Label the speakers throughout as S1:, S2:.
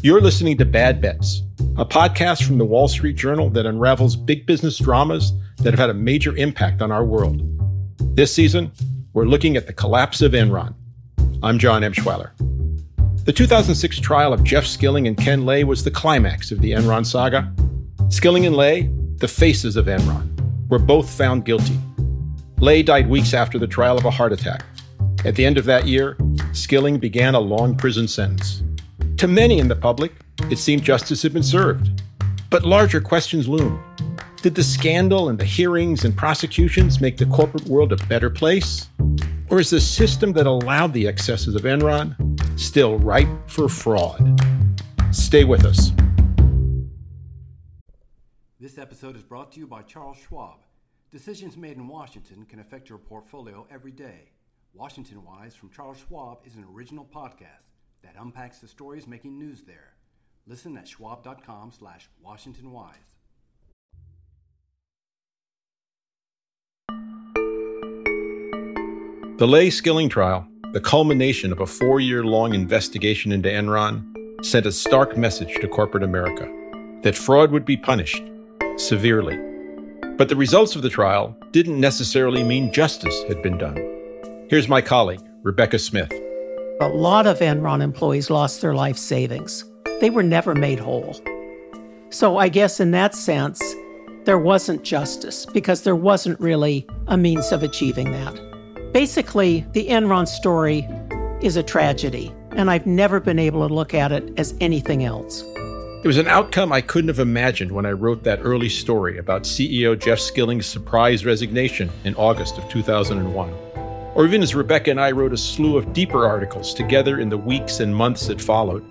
S1: You're listening to Bad Bets, a podcast from the Wall Street Journal that unravels big business dramas that have had a major impact on our world. This season, we're looking at the collapse of Enron. I'm John Emshwiller. The 2006 trial of Jeff Skilling and Ken Lay was the climax of the Enron saga. Skilling and Lay, the faces of Enron, were both found guilty. Lay died weeks after the trial of a heart attack. At the end of that year, Skilling began a long prison sentence. To many in the public, it seemed justice had been served. But larger questions loom. Did the scandal and the hearings and prosecutions make the corporate world a better place? Or is the system that allowed the excesses of Enron still ripe for fraud? Stay with us.
S2: This episode is brought to you by Charles Schwab. Decisions made in Washington can affect your portfolio every day. Washington Wise from Charles Schwab is an original podcast that unpacks the stories making news there. Listen at schwab.com slash washingtonwise.
S1: The Lay Skilling trial, the culmination of a four year long investigation into Enron, sent a stark message to corporate America that fraud would be punished severely. But the results of the trial didn't necessarily mean justice had been done. Here's my colleague, Rebecca Smith.
S3: A lot of Enron employees lost their life savings. They were never made whole. So I guess in that sense, there wasn't justice because there wasn't really a means of achieving that. Basically, the Enron story is a tragedy, and I've never been able to look at it as anything else.
S1: It was an outcome I couldn't have imagined when I wrote that early story about CEO Jeff Skilling's surprise resignation in August of 2001 or even as Rebecca and I wrote a slew of deeper articles together in the weeks and months that followed.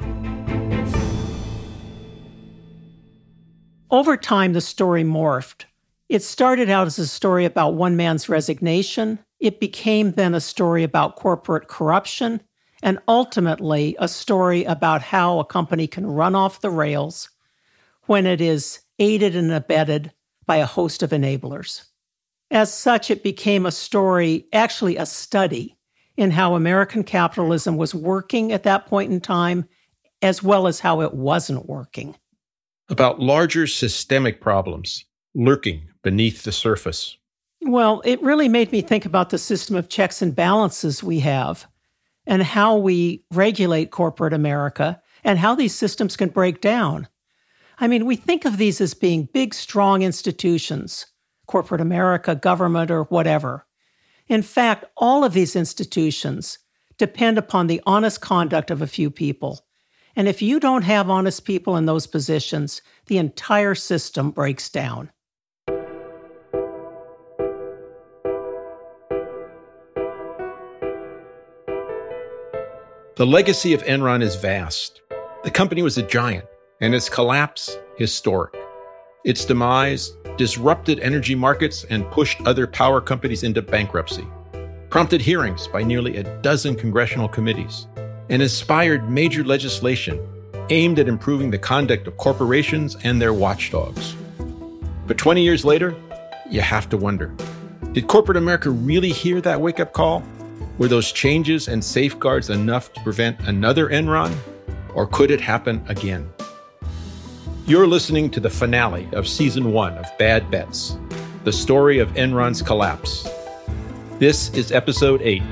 S3: Over time, the story morphed. It started out as a story about one man's resignation. It became then a story about corporate corruption, and ultimately a story about how a company can run off the rails when it is aided and abetted by a host of enablers. As such, it became a story, actually a study, in how American capitalism was working at that point in time, as well as how it wasn't working.
S1: About larger systemic problems lurking beneath the surface.
S3: Well, it really made me think about the system of checks and balances we have and how we regulate corporate America and how these systems can break down. I mean, we think of these as being big, strong institutions corporate America, government, or whatever. In fact, all of these institutions depend upon the honest conduct of a few people. And if you don't have honest people in those positions, the entire system breaks down.
S1: The legacy of Enron is vast. The company was a giant, and its collapse historic. Its demise disrupted energy markets and pushed other power companies into bankruptcy, prompted hearings by nearly a dozen congressional committees, and inspired major legislation aimed at improving the conduct of corporations and their watchdogs. But 20 years later, you have to wonder did corporate America really hear that wake up call? Were those changes and safeguards enough to prevent another Enron? Or could it happen again? You're listening to the finale of season one of Bad Bets, the story of Enron's collapse. This is episode eight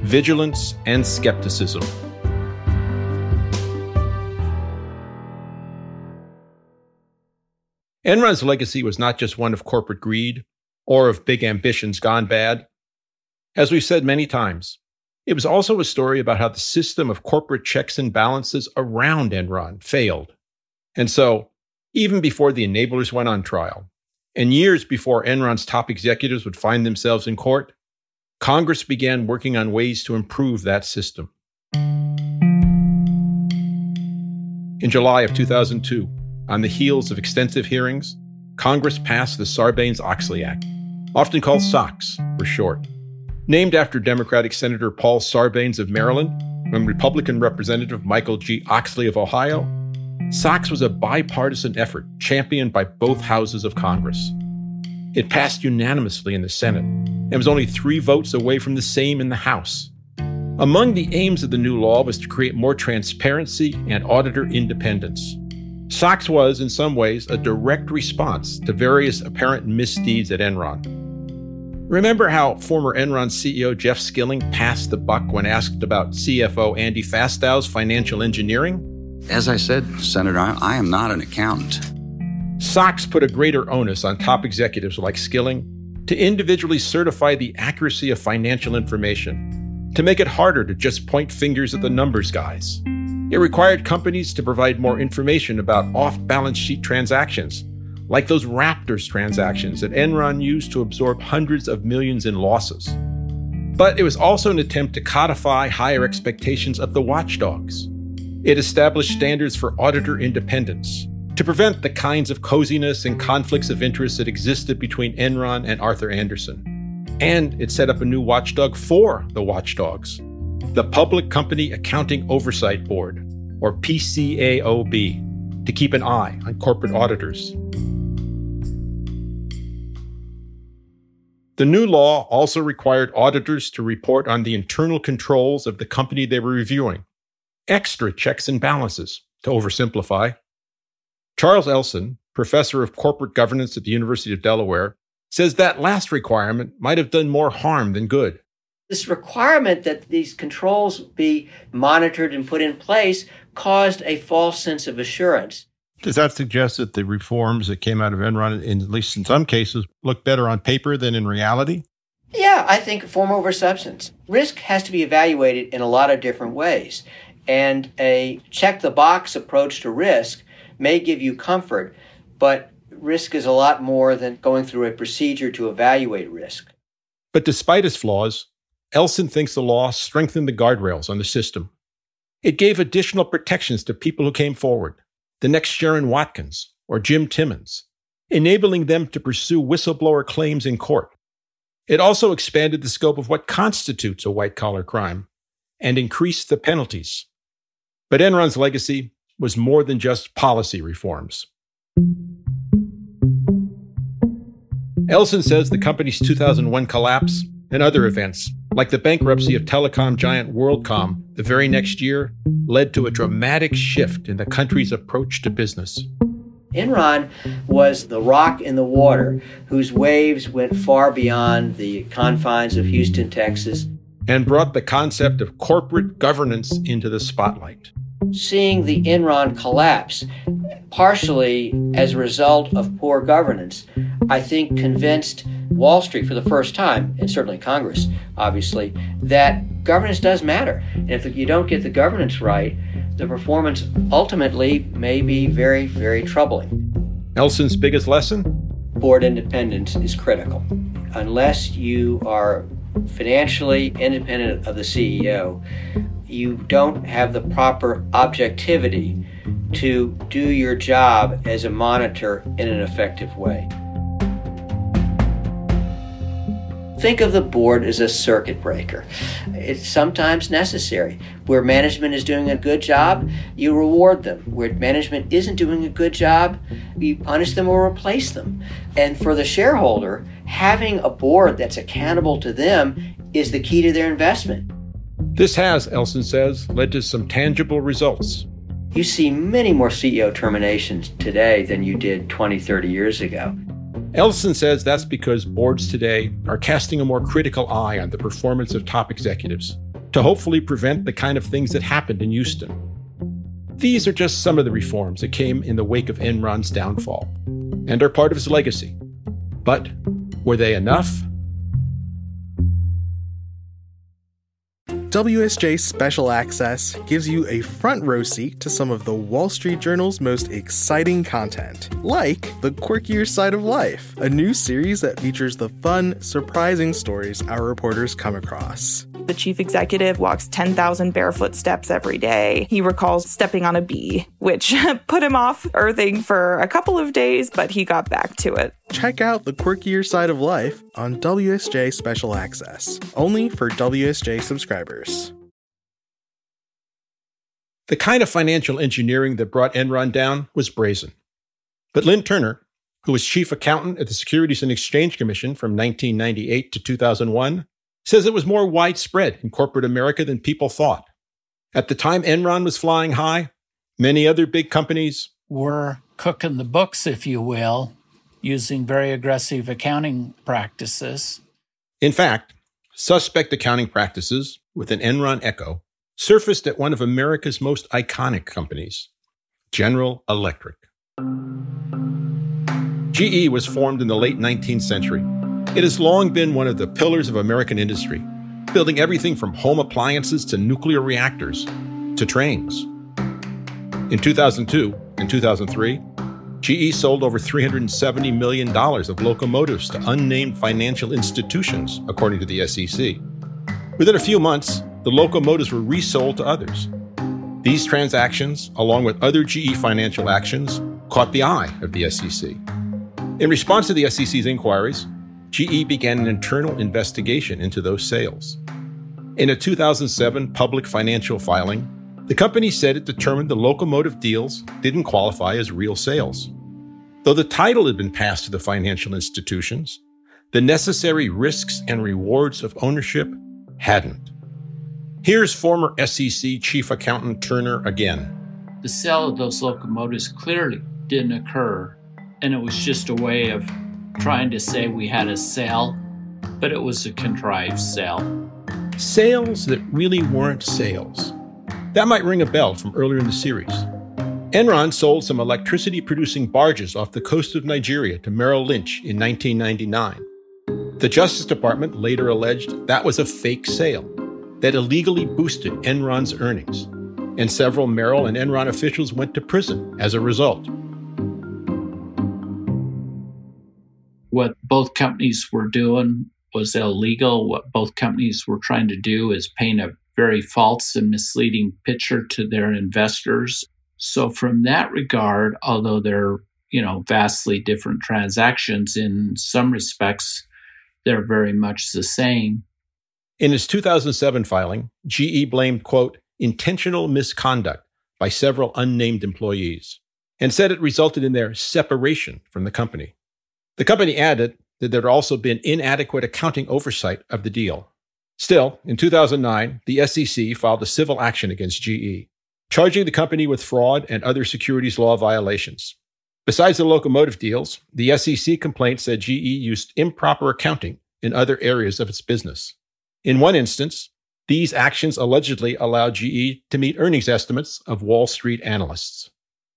S1: Vigilance and Skepticism. Enron's legacy was not just one of corporate greed or of big ambitions gone bad. As we've said many times, it was also a story about how the system of corporate checks and balances around Enron failed and so, even before the enablers went on trial, and years before Enron's top executives would find themselves in court, Congress began working on ways to improve that system. In July of 2002, on the heels of extensive hearings, Congress passed the Sarbanes Oxley Act, often called SOX for short. Named after Democratic Senator Paul Sarbanes of Maryland and Republican Representative Michael G. Oxley of Ohio, SOX was a bipartisan effort championed by both houses of Congress. It passed unanimously in the Senate and was only three votes away from the same in the House. Among the aims of the new law was to create more transparency and auditor independence. SOX was, in some ways, a direct response to various apparent misdeeds at Enron. Remember how former Enron CEO Jeff Skilling passed the buck when asked about CFO Andy Fastow's financial engineering?
S4: As I said, Senator, I am not an accountant.
S1: SOX put a greater onus on top executives like Skilling to individually certify the accuracy of financial information, to make it harder to just point fingers at the numbers guys. It required companies to provide more information about off balance sheet transactions, like those Raptors transactions that Enron used to absorb hundreds of millions in losses. But it was also an attempt to codify higher expectations of the watchdogs. It established standards for auditor independence to prevent the kinds of coziness and conflicts of interest that existed between Enron and Arthur Andersen. And it set up a new watchdog for the watchdogs the Public Company Accounting Oversight Board, or PCAOB, to keep an eye on corporate auditors. The new law also required auditors to report on the internal controls of the company they were reviewing, extra checks and balances, to oversimplify. Charles Elson, professor of corporate governance at the University of Delaware, says that last requirement might have done more harm than good.
S5: This requirement that these controls be monitored and put in place caused a false sense of assurance.
S1: Does that suggest that the reforms that came out of Enron, in, at least in some cases, look better on paper than in reality?
S5: Yeah, I think form over substance. Risk has to be evaluated in a lot of different ways. And a check the box approach to risk may give you comfort, but risk is a lot more than going through a procedure to evaluate risk.
S1: But despite its flaws, Elson thinks the law strengthened the guardrails on the system. It gave additional protections to people who came forward, the next Sherron Watkins or Jim Timmons, enabling them to pursue whistleblower claims in court. It also expanded the scope of what constitutes a white collar crime and increased the penalties. But Enron's legacy was more than just policy reforms. Elson says the company's 2001 collapse and other events, like the bankruptcy of telecom giant WorldCom the very next year, led to a dramatic shift in the country's approach to business.
S5: Enron was the rock in the water whose waves went far beyond the confines of Houston, Texas,
S1: and brought the concept of corporate governance into the spotlight.
S5: Seeing the Enron collapse, partially as a result of poor governance, I think convinced Wall Street for the first time, and certainly Congress, obviously, that governance does matter. And if you don't get the governance right, the performance ultimately may be very, very troubling.
S1: Elson's biggest lesson?
S5: Board independence is critical. Unless you are financially independent of the CEO, you don't have the proper objectivity to do your job as a monitor in an effective way. Think of the board as a circuit breaker. It's sometimes necessary. Where management is doing a good job, you reward them. Where management isn't doing a good job, you punish them or replace them. And for the shareholder, having a board that's accountable to them is the key to their investment.
S1: This has, Elson says, led to some tangible results.
S5: You see many more CEO terminations today than you did 20, 30 years ago.
S1: Elson says that's because boards today are casting a more critical eye on the performance of top executives to hopefully prevent the kind of things that happened in Houston. These are just some of the reforms that came in the wake of Enron's downfall and are part of his legacy. But were they enough?
S6: WSJ Special Access gives you a front row seat to some of the Wall Street Journal's most exciting content, like The Quirkier Side of Life, a new series that features the fun, surprising stories our reporters come across.
S7: The chief executive walks 10,000 barefoot steps every day. He recalls stepping on a bee, which put him off earthing for a couple of days, but he got back to it.
S6: Check out The Quirkier Side of Life on WSJ Special Access, only for WSJ subscribers.
S1: The kind of financial engineering that brought Enron down was brazen. But Lynn Turner, who was chief accountant at the Securities and Exchange Commission from 1998 to 2001, says it was more widespread in corporate America than people thought. At the time Enron was flying high, many other big companies
S8: were cooking the books, if you will, using very aggressive accounting practices.
S1: In fact, suspect accounting practices with an Enron echo surfaced at one of America's most iconic companies, General Electric. GE was formed in the late 19th century. It has long been one of the pillars of American industry, building everything from home appliances to nuclear reactors to trains. In 2002 and 2003, GE sold over $370 million of locomotives to unnamed financial institutions, according to the SEC. Within a few months, the locomotives were resold to others. These transactions, along with other GE financial actions, caught the eye of the SEC. In response to the SEC's inquiries, GE began an internal investigation into those sales. In a 2007 public financial filing, the company said it determined the locomotive deals didn't qualify as real sales. Though the title had been passed to the financial institutions, the necessary risks and rewards of ownership hadn't. Here's former SEC Chief Accountant Turner again.
S8: The sale of those locomotives clearly didn't occur, and it was just a way of trying to say we had a sale, but it was a contrived sale.
S1: Sales that really weren't sales. That might ring a bell from earlier in the series. Enron sold some electricity producing barges off the coast of Nigeria to Merrill Lynch in 1999. The Justice Department later alleged that was a fake sale that illegally boosted Enron's earnings, and several Merrill and Enron officials went to prison as a result.
S8: What both companies were doing was illegal. What both companies were trying to do is paint a very false and misleading picture to their investors. So from that regard, although they're, you know, vastly different transactions in some respects, they're very much the same.
S1: In its 2007 filing, GE blamed, quote, intentional misconduct by several unnamed employees and said it resulted in their separation from the company. The company added that there had also been inadequate accounting oversight of the deal. Still, in 2009, the SEC filed a civil action against GE, charging the company with fraud and other securities law violations. Besides the locomotive deals, the SEC complaint said GE used improper accounting in other areas of its business. In one instance, these actions allegedly allowed GE to meet earnings estimates of Wall Street analysts.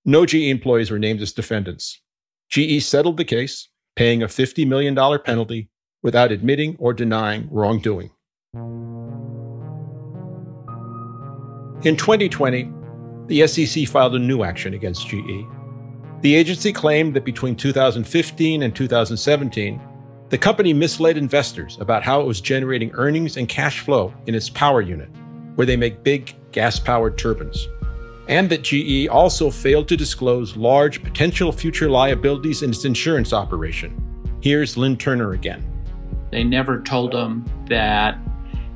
S1: No GE employees were named as defendants. GE settled the case, paying a $50 million penalty without admitting or denying wrongdoing. In 2020, the SEC filed a new action against GE. The agency claimed that between 2015 and 2017, the company misled investors about how it was generating earnings and cash flow in its power unit, where they make big gas powered turbines, and that GE also failed to disclose large potential future liabilities in its insurance operation. Here's Lynn Turner again.
S8: They never told them that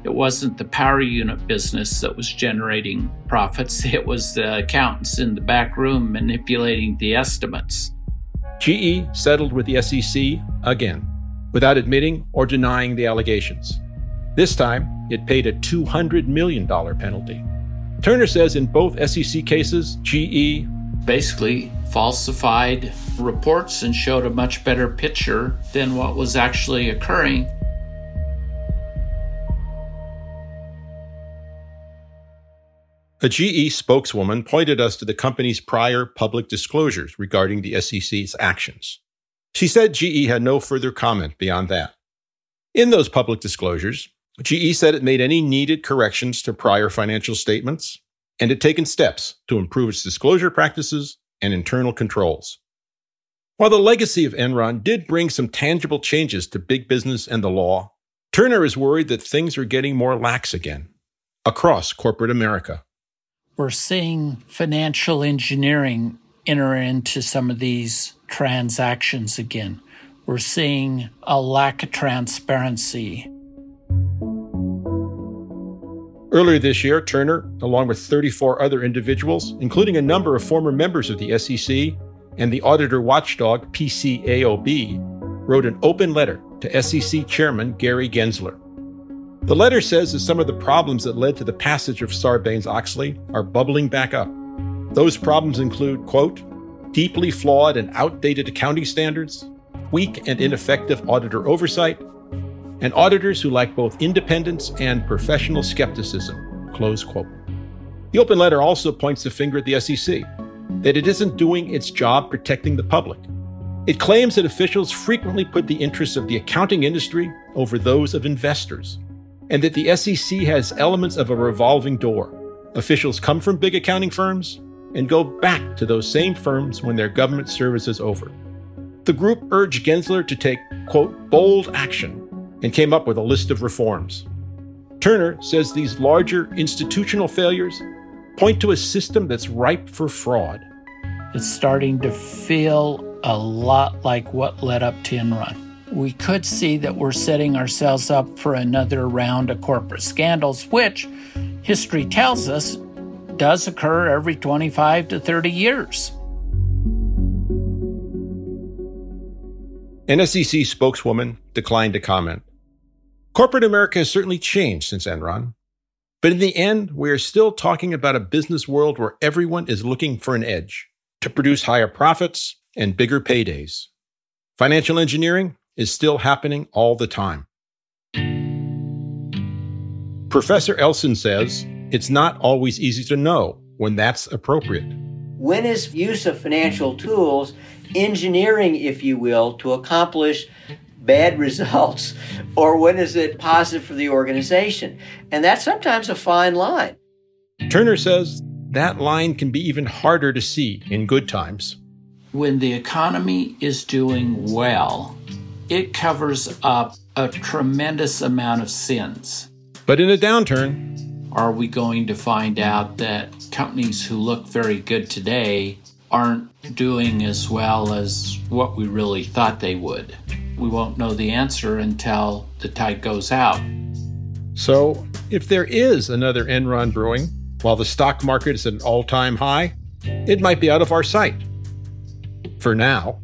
S8: it wasn't the power unit business that was generating profits, it was the accountants in the back room manipulating the estimates.
S1: GE settled with the SEC again without admitting or denying the allegations. This time, it paid a $200 million penalty. Turner says in both SEC cases, GE
S8: basically falsified reports and showed a much better picture than what was actually occurring.
S1: A GE spokeswoman pointed us to the company's prior public disclosures regarding the SEC's actions. She said GE had no further comment beyond that. In those public disclosures, GE said it made any needed corrections to prior financial statements and had taken steps to improve its disclosure practices and internal controls. While the legacy of Enron did bring some tangible changes to big business and the law, Turner is worried that things are getting more lax again across corporate America.
S8: We're seeing financial engineering enter into some of these transactions again. We're seeing a lack of transparency.
S1: Earlier this year, Turner, along with 34 other individuals, including a number of former members of the SEC and the auditor watchdog PCAOB, wrote an open letter to SEC Chairman Gary Gensler. The letter says that some of the problems that led to the passage of Sarbanes Oxley are bubbling back up. Those problems include, quote, deeply flawed and outdated accounting standards, weak and ineffective auditor oversight, and auditors who lack both independence and professional skepticism, close quote. The open letter also points the finger at the SEC that it isn't doing its job protecting the public. It claims that officials frequently put the interests of the accounting industry over those of investors, and that the SEC has elements of a revolving door. Officials come from big accounting firms and go back to those same firms when their government service is over. The group urged Gensler to take, quote, bold action and came up with a list of reforms. Turner says these larger institutional failures point to a system that's ripe for fraud.
S8: It's starting to feel a lot like what led up to Enron. We could see that we're setting ourselves up for another round of corporate scandals, which history tells us does occur every 25 to 30 years.
S1: An SEC spokeswoman declined to comment. Corporate America has certainly changed since Enron. But in the end, we are still talking about a business world where everyone is looking for an edge to produce higher profits and bigger paydays. Financial engineering is still happening all the time. Professor Elson says it's not always easy to know when that's appropriate.
S5: When is use of financial tools engineering, if you will, to accomplish bad results, or when is it positive for the organization? And that's sometimes a fine line.
S1: Turner says that line can be even harder to see in good times.
S8: When the economy is doing well, it covers up a tremendous amount of sins.
S1: But in a downturn,
S8: are we going to find out that companies who look very good today aren't doing as well as what we really thought they would? We won't know the answer until the tide goes out.
S1: So, if there is another Enron brewing, while the stock market is at an all time high, it might be out of our sight. For now.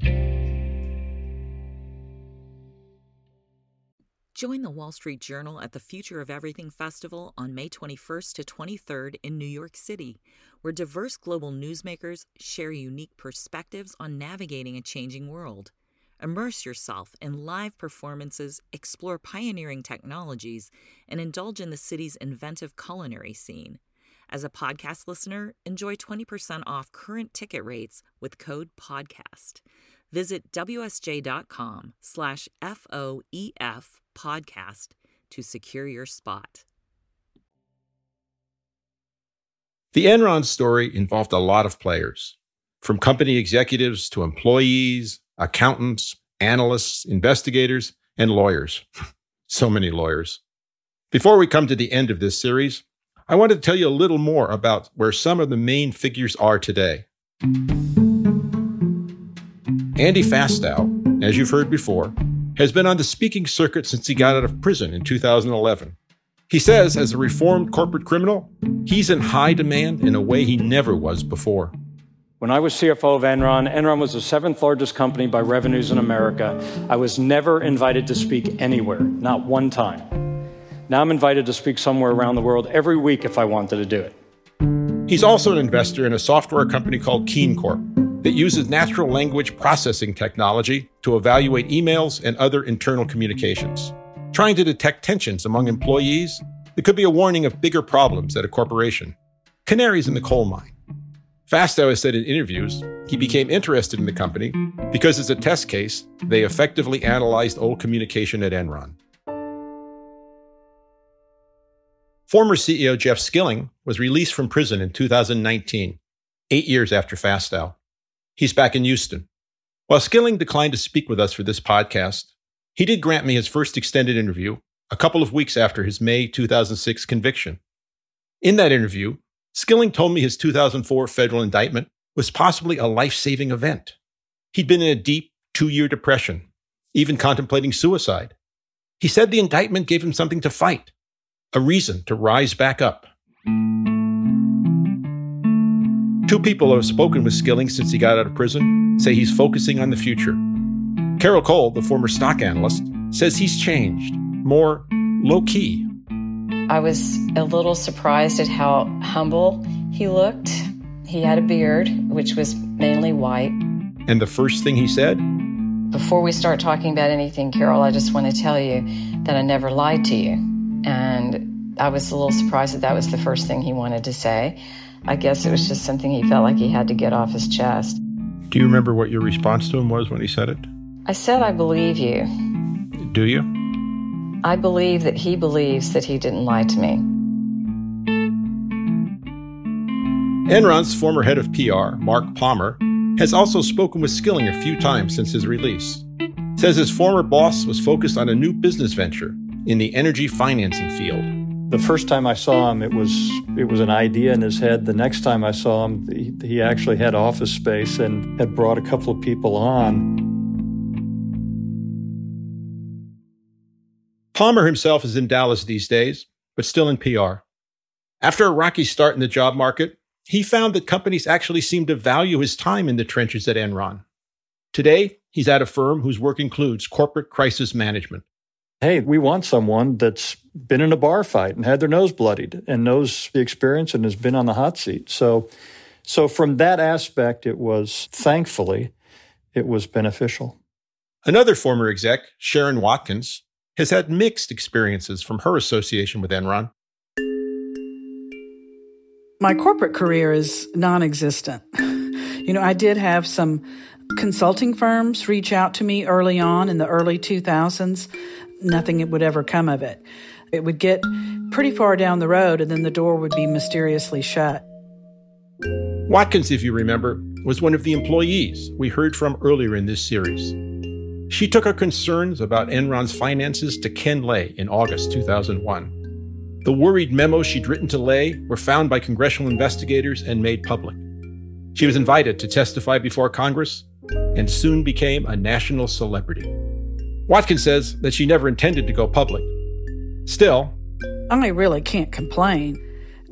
S9: Join the Wall Street Journal at the Future of Everything Festival on May 21st to 23rd in New York City, where diverse global newsmakers share unique perspectives on navigating a changing world. Immerse yourself in live performances, explore pioneering technologies, and indulge in the city's inventive culinary scene. As a podcast listener, enjoy 20% off current ticket rates with code PODCAST. Visit wsj.com slash FOEF podcast to secure your spot.
S1: The Enron story involved a lot of players, from company executives to employees, accountants, analysts, investigators, and lawyers. so many lawyers. Before we come to the end of this series, I wanted to tell you a little more about where some of the main figures are today. Andy Fastow, as you've heard before, has been on the speaking circuit since he got out of prison in 2011. He says, as a reformed corporate criminal, he's in high demand in a way he never was before.
S10: When I was CFO of Enron, Enron was the seventh largest company by revenues in America. I was never invited to speak anywhere, not one time. Now I'm invited to speak somewhere around the world every week if I wanted to do it.
S1: He's also an investor in a software company called KeenCorp that uses natural language processing technology to evaluate emails and other internal communications, trying to detect tensions among employees that could be a warning of bigger problems at a corporation. Canaries in the coal mine. Fastow has said in interviews he became interested in the company because as a test case, they effectively analyzed old communication at Enron. Former CEO Jeff Skilling was released from prison in 2019, eight years after Fastow. He's back in Houston. While Skilling declined to speak with us for this podcast, he did grant me his first extended interview a couple of weeks after his May 2006 conviction. In that interview, Skilling told me his 2004 federal indictment was possibly a life saving event. He'd been in a deep two year depression, even contemplating suicide. He said the indictment gave him something to fight, a reason to rise back up. Two people who have spoken with Skilling since he got out of prison say he's focusing on the future. Carol Coale, the former stock analyst, says he's changed, more low key.
S11: I was a little surprised at how humble he looked. He had a beard, which was mainly white.
S1: And the first thing he said?
S11: Before we start talking about anything, Carol, I just want to tell you that I never lied to you. And I was a little surprised that that was the first thing he wanted to say. I guess it was just something he felt like he had to get off his chest.
S1: Do you remember what your response to him was when he said it?
S11: I said, I believe you.
S1: Do you?
S11: I believe that he believes that he didn't lie to me.
S1: Enron's former head of PR, Mark Palmer, has also spoken with Skilling a few times since his release. Says his former boss was focused on a new business venture in the energy financing field.
S10: The first time I saw him, it was it was an idea in his head. The next time I saw him, he, he actually had office space and had brought a couple of people on.
S1: Palmer himself is in Dallas these days, but still in PR. After a rocky start in the job market, he found that companies actually seemed to value his time in the trenches at Enron. Today, he's at a firm whose work includes corporate crisis management.
S10: Hey, we want someone that's been in a bar fight and had their nose bloodied and knows the experience and has been on the hot seat. So, so from that aspect, it was thankfully, it was beneficial.
S1: Another former exec, Sherron Watkins, has had mixed experiences from her association with Enron.
S12: My corporate career is non existent. You know, I did have some consulting firms reach out to me early on in the early 2000s. Nothing would ever come of it. It would get pretty far down the road and then the door would be mysteriously shut.
S1: Watkins, if you remember, was one of the employees we heard from earlier in this series. She took her concerns about Enron's finances to Ken Lay in August 2001. The worried memos she'd written to Lay were found by congressional investigators and made public. She was invited to testify before Congress and soon became a national celebrity. Watkins says that she never intended to go public. Still,
S12: I really can't complain.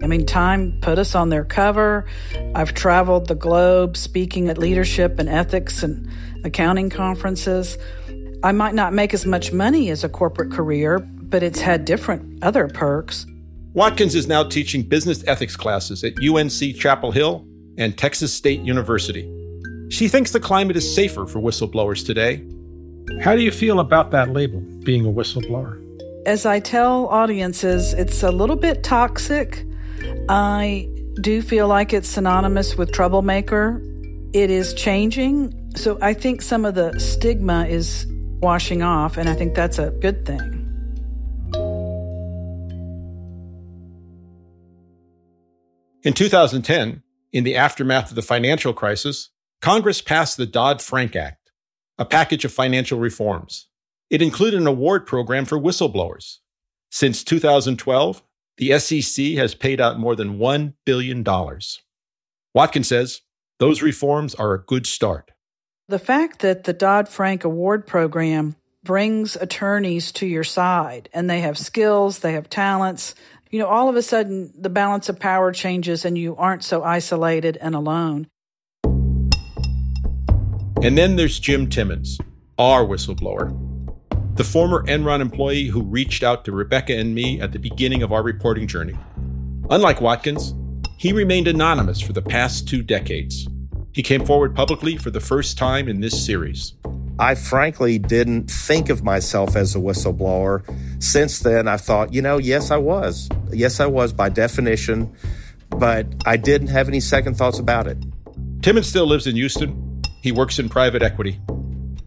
S12: I mean, Time put us on their cover. I've traveled the globe speaking at leadership and ethics and accounting conferences. I might not make as much money as a corporate career, but it's had different other perks.
S1: Watkins is now teaching business ethics classes at UNC Chapel Hill and Texas State University. She thinks the climate is safer for whistleblowers today. How do you feel about that label, being a whistleblower?
S12: As I tell audiences, it's a little bit toxic. I do feel like it's synonymous with troublemaker. It is changing. So I think some of the stigma is washing off, and I think that's a good thing.
S1: In 2010, in the aftermath of the financial crisis, Congress passed the Dodd Frank Act, a package of financial reforms. It included an award program for whistleblowers. Since 2012, the SEC has paid out more than $1 billion. Watkins says those reforms are a good start.
S12: The fact that the Dodd Frank Award program brings attorneys to your side and they have skills, they have talents, you know, all of a sudden the balance of power changes and you aren't so isolated and alone.
S1: And then there's Jim Timmons, our whistleblower, the former Enron employee who reached out to Rebecca and me at the beginning of our reporting journey. Unlike Watkins, he remained anonymous for the past two decades. He came forward publicly for the first time in this series.
S13: I frankly didn't think of myself as a whistleblower. Since then, I thought, you know, yes, I was. Yes, I was by definition, but I didn't have any second thoughts about it.
S1: Timmons still lives in Houston. He works in private equity.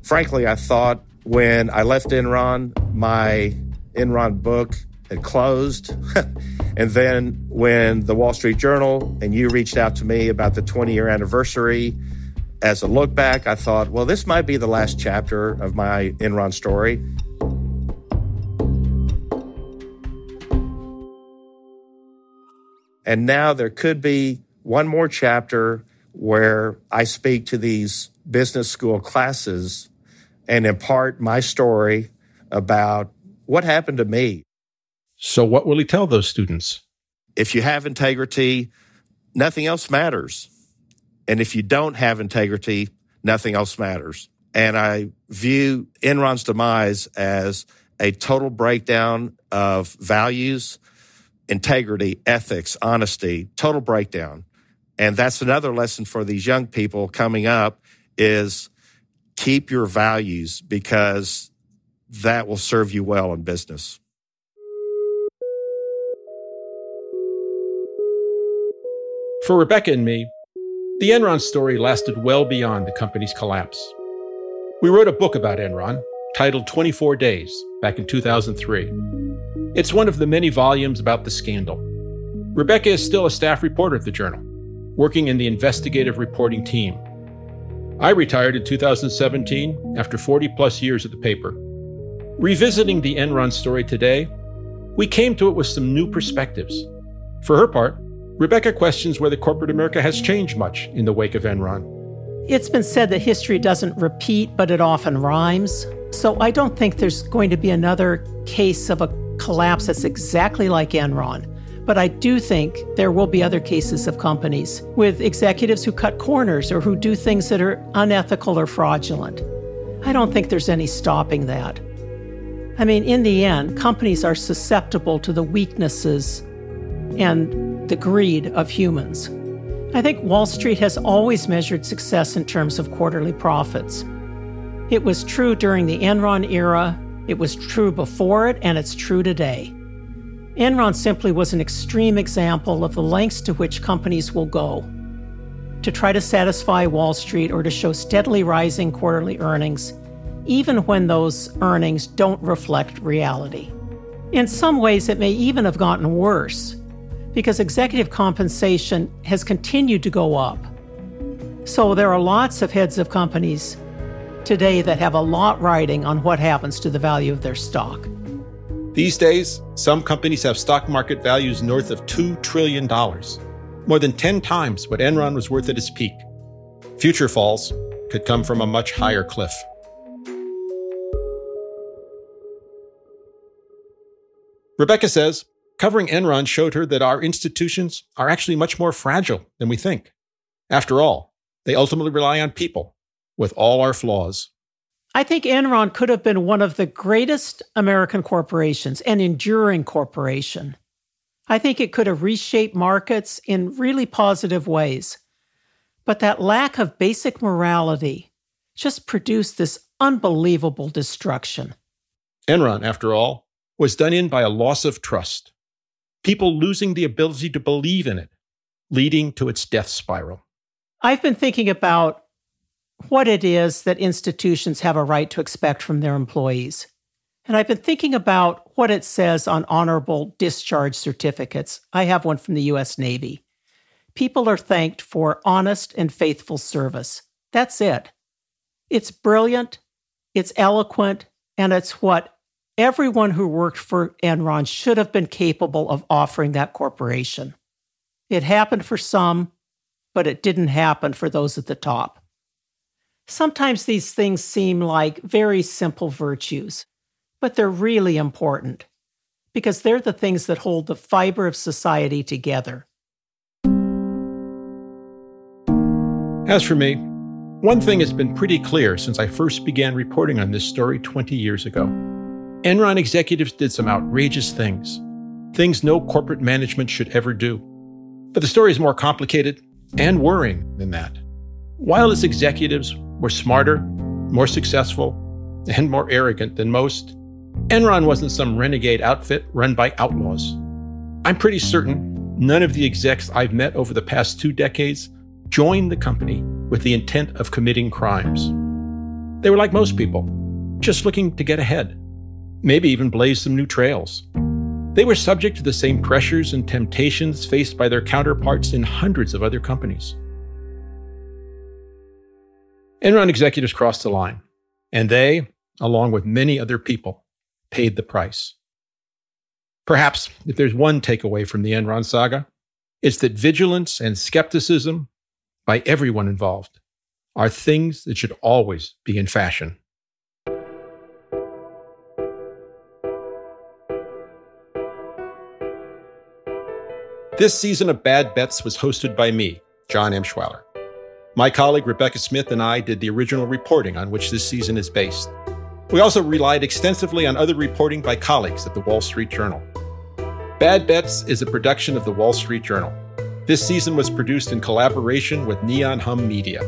S13: Frankly, I thought when I left Enron, my Enron book had closed. and then when the Wall Street Journal and you reached out to me about the 20 year anniversary, as a look back, I thought, well, this might be the last chapter of my Enron story. And now there could be one more chapter where I speak to these business school classes and impart my story about what happened to me.
S1: So, what will he tell those students?
S13: If you have integrity, nothing else matters. And if you don't have integrity, nothing else matters. And I view Enron's demise as a total breakdown of values, integrity, ethics, honesty, total breakdown. And that's another lesson for these young people coming up is keep your values because that will serve you well in business.
S1: For Rebecca and me, the Enron story lasted well beyond the company's collapse. We wrote a book about Enron titled 24 Days back in 2003. It's one of the many volumes about the scandal. Rebecca is still a staff reporter at the Journal, working in the investigative reporting team. I retired in 2017 after 40 plus years at the paper. Revisiting the Enron story today, we came to it with some new perspectives. For her part, Rebecca questions whether corporate America has changed much in the wake of Enron.
S3: It's been said that history doesn't repeat, but it often rhymes. So I don't think there's going to be another case of a collapse that's exactly like Enron. But I do think there will be other cases of companies with executives who cut corners or who do things that are unethical or fraudulent. I don't think there's any stopping that. I mean, in the end, companies are susceptible to the weaknesses and the greed of humans. I think Wall Street has always measured success in terms of quarterly profits. It was true during the Enron era, it was true before it, and it's true today. Enron simply was an extreme example of the lengths to which companies will go to try to satisfy Wall Street or to show steadily rising quarterly earnings, even when those earnings don't reflect reality. In some ways, it may even have gotten worse because executive compensation has continued to go up. So there are lots of heads of companies today that have a lot riding on what happens to the value of their stock.
S1: These days, some companies have stock market values north of $2 trillion, more than 10 times what Enron was worth at its peak. Future falls could come from a much higher cliff. Rebecca says Covering Enron showed her that our institutions are actually much more fragile than we think. After all, they ultimately rely on people, with all our flaws.
S3: I think Enron could have been one of the greatest American corporations, an enduring corporation. I think it could have reshaped markets in really positive ways. But that lack of basic morality just produced this unbelievable destruction.
S1: Enron, after all, was done in by a loss of trust people losing the ability to believe in it, leading to its death spiral.
S3: I've been thinking about what it is that institutions have a right to expect from their employees. And I've been thinking about what it says on honorable discharge certificates. I have one from the US Navy. People are thanked for honest and faithful service. That's it. It's brilliant, it's eloquent, and it's what everyone who worked for Enron should have been capable of offering that corporation. It happened for some, but it didn't happen for those at the top. Sometimes these things seem like very simple virtues, but they're really important because they're the things that hold the fiber of society together.
S1: As for me, one thing has been pretty clear since I first began reporting on this story 20 years ago. Enron executives did some outrageous things, things no corporate management should ever do. But the story is more complicated and worrying than that. While its executives were smarter, more successful, and more arrogant than most, Enron wasn't some renegade outfit run by outlaws. I'm pretty certain none of the execs I've met over the past two decades joined the company with the intent of committing crimes. They were like most people, just looking to get ahead maybe even blaze some new trails. They were subject to the same pressures and temptations faced by their counterparts in hundreds of other companies. Enron executives crossed the line, and they, along with many other people, paid the price. Perhaps, if there's one takeaway from the Enron saga, it's that vigilance and skepticism by everyone involved are things that should always be in fashion. This season of Bad Bets was hosted by me, John Emshwiller. My colleague Rebecca Smith and I did the original reporting on which this season is based. We also relied extensively on other reporting by colleagues at the Wall Street Journal. Bad Bets is a production of the Wall Street Journal. This season was produced in collaboration with Neon Hum Media.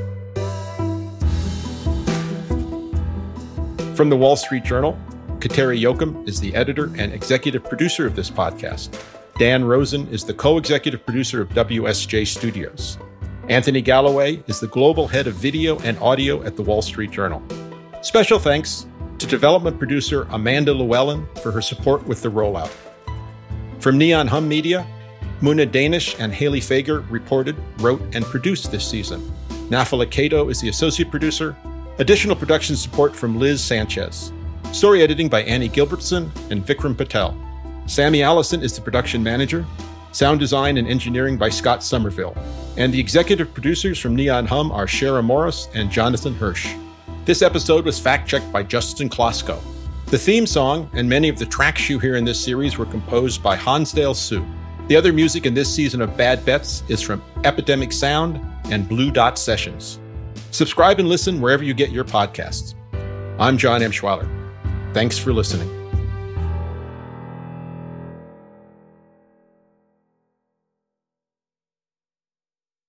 S1: From the Wall Street Journal, Kateri Jochum is the editor and executive producer of this podcast. Dan Rosen is the co executive producer of WSJ Studios. Anthony Galloway is the global head of video and audio at the Wall Street Journal. Special thanks to development producer Amanda Llewellyn for her support with the rollout. From Neon Hum Media, Muna Danish and Haley Fager reported, wrote, and produced this season. Nafala Cato is the associate producer. Additional production support from Liz Sanchez. Story editing by Annie Gilbertson and Vikram Patel. Sammy Allison is the production manager. Sound design and engineering by Scott Somerville. And the executive producers from Neon Hum are Shara Morris and Jonathan Hirsch. This episode was fact checked by Justin Klosko. The theme song and many of the tracks you hear in this series were composed by Hansdale Hsu. The other music in this season of Bad Bets is from Epidemic Sound and Blue Dot Sessions. Subscribe and listen wherever you get your podcasts. I'm John Emshwiller. Thanks for listening.